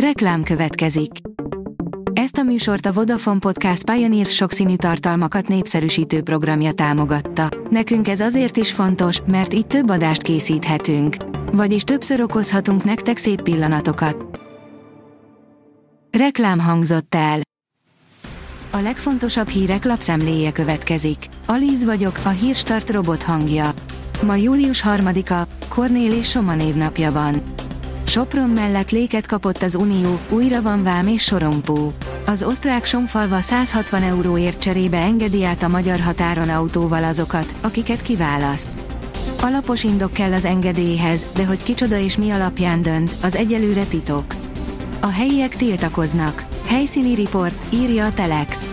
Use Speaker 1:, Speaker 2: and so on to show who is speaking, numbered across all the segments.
Speaker 1: Reklám következik. Ezt a műsort a Vodafone Podcast Pioneer sokszínű tartalmakat népszerűsítő programja támogatta. Nekünk ez azért is fontos, mert így több adást készíthetünk. Vagyis többször okozhatunk nektek szép pillanatokat. Reklám hangzott el. A legfontosabb hírek lapszemléje következik. Alíz vagyok, a hírstart robot hangja. Ma július 3-a, Kornél és Soma névnapja van. Sopron mellett léket kapott az Unió, újra van vám és sorompó. Az osztrák Somfalva 160 euróért cserébe engedi át a magyar határon autóval azokat, akiket kiválaszt. Alapos indok kell az engedélyhez, de hogy kicsoda és mi alapján dönt, az egyelőre titok. A helyiek tiltakoznak. Helyszíni riport, írja a Telex.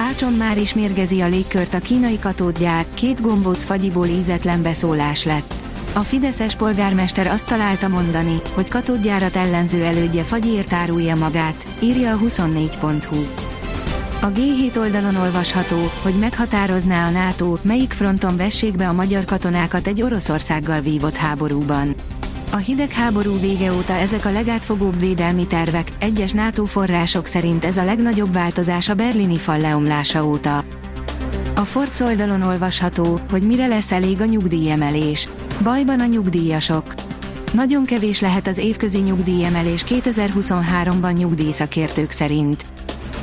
Speaker 1: Ácson már is mérgezi a légkört a kínai katódgyár, két gombóc fagyiból ízetlen beszólás lett. A Fideszes polgármester azt találta mondani, hogy katódgyárat ellenző elődje fagyiért árulja magát, írja a 24.hu. A G7 oldalon olvasható, hogy meghatározná a NATO, melyik fronton vessék be a magyar katonákat egy Oroszországgal vívott háborúban. A hidegháború vége óta ezek a legátfogóbb védelmi tervek, egyes NATO források szerint ez a legnagyobb változás a berlini fal leomlása óta. A Forbes oldalon olvasható, hogy mire lesz elég a nyugdíjemelés. Bajban a nyugdíjasok. Nagyon kevés lehet az évközi nyugdíjemelés 2023-ban nyugdíjszakértők szerint.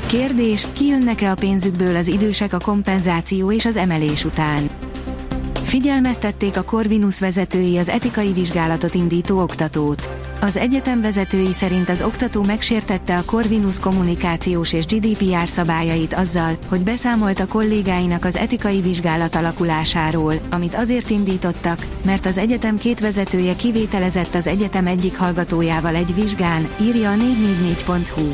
Speaker 1: Kérdés, kijönnek-e a pénzükből az idősek a kompenzáció és az emelés után? Figyelmeztették a Corvinus vezetői az etikai vizsgálatot indító oktatót. Az egyetem vezetői szerint az oktató megsértette a Corvinus kommunikációs és GDPR szabályait azzal, hogy beszámolt a kollégáinak az etikai vizsgálat alakulásáról, amit azért indítottak, mert az egyetem két vezetője kivételezett az egyetem egyik hallgatójával egy vizsgán, írja a 444.hu.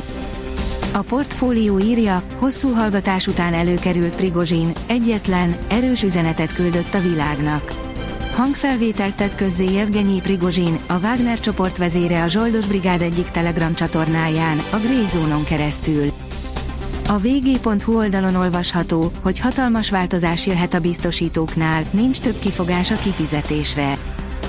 Speaker 1: A portfólió írja, hosszú hallgatás után előkerült Prigozsin, egyetlen, erős üzenetet küldött a világnak. Hangfelvételt tett közzé Evgenyi Prigozsin, a Wagner csoport vezére a Zsoldos Brigád egyik Telegram csatornáján, a Grey keresztül. A vg.hu oldalon olvasható, hogy hatalmas változás jöhet a biztosítóknál, nincs több kifogás a kifizetésre.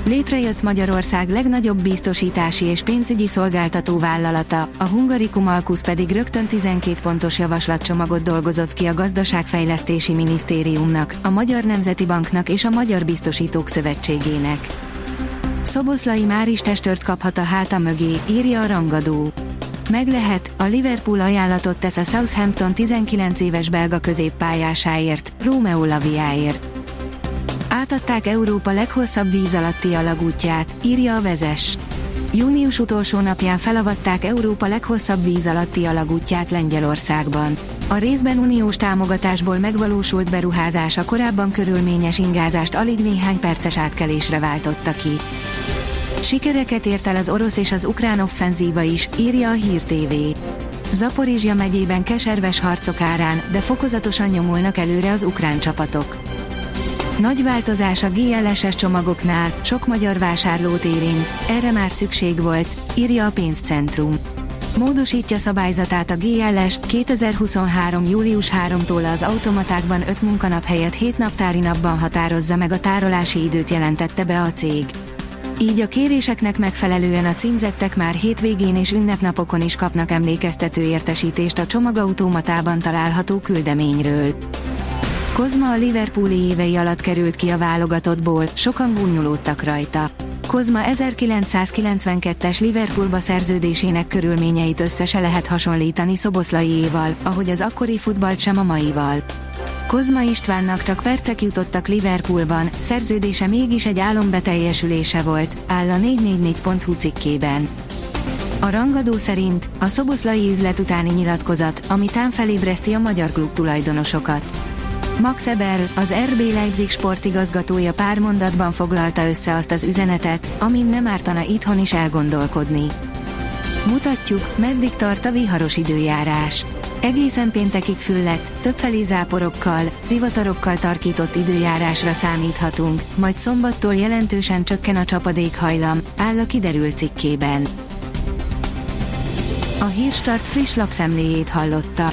Speaker 1: Létrejött Magyarország legnagyobb biztosítási és pénzügyi szolgáltató vállalata, a Hungarikum Alkusz pedig rögtön 12 pontos javaslatcsomagot dolgozott ki a Gazdaságfejlesztési Minisztériumnak, a Magyar Nemzeti Banknak és a Magyar Biztosítók Szövetségének. Szoboszlai már is testört kaphat a háta mögé, írja a rangadó. Meg lehet, a Liverpool ajánlatot tesz a Southampton 19 éves belga középpályásáért, Romeo Laviáért. Átadták Európa leghosszabb víz alatti alagútját, írja a vezes. Június utolsó napján felavatták Európa leghosszabb víz alatti alagútját Lengyelországban. A részben uniós támogatásból megvalósult beruházás a korábban körülményes ingázást alig néhány perces átkelésre váltotta ki. Sikereket ért el az orosz és az ukrán offenzíva is, írja a Hír TV. Zaporizsia megyében keserves harcok árán, de fokozatosan nyomulnak előre az ukrán csapatok. Nagy változás a GLS-es csomagoknál, sok magyar vásárlót érint, erre már szükség volt, írja a pénzcentrum. Módosítja szabályzatát a GLS 2023. július 3-tól az automatákban 5 munkanap helyett 7 naptári napban határozza meg a tárolási időt jelentette be a cég. Így a kéréseknek megfelelően a címzettek már hétvégén és ünnepnapokon is kapnak emlékeztető értesítést a csomagautomatában található küldeményről. Kozma a Liverpooli évei alatt került ki a válogatottból, sokan gúnyolódtak rajta. Kozma 1992-es Liverpoolba szerződésének körülményeit össze se lehet hasonlítani Szoboszlaiéval, ahogy az akkori futballt sem a maival. Kozma Istvánnak csak percek jutottak Liverpoolban, szerződése mégis egy álom beteljesülése volt, áll a 444.hu cikkében. A rangadó szerint a szoboszlai üzlet utáni nyilatkozat, ami tám felébreszti a magyar klub tulajdonosokat. Max Eber, az RB Leipzig sportigazgatója pár mondatban foglalta össze azt az üzenetet, amin nem ártana itthon is elgondolkodni. Mutatjuk, meddig tart a viharos időjárás. Egészen péntekig füllett, többfelé záporokkal, zivatarokkal tarkított időjárásra számíthatunk, majd szombattól jelentősen csökken a csapadékhajlam, áll a kiderült cikkében. A Hírstart friss lapszemléjét hallotta.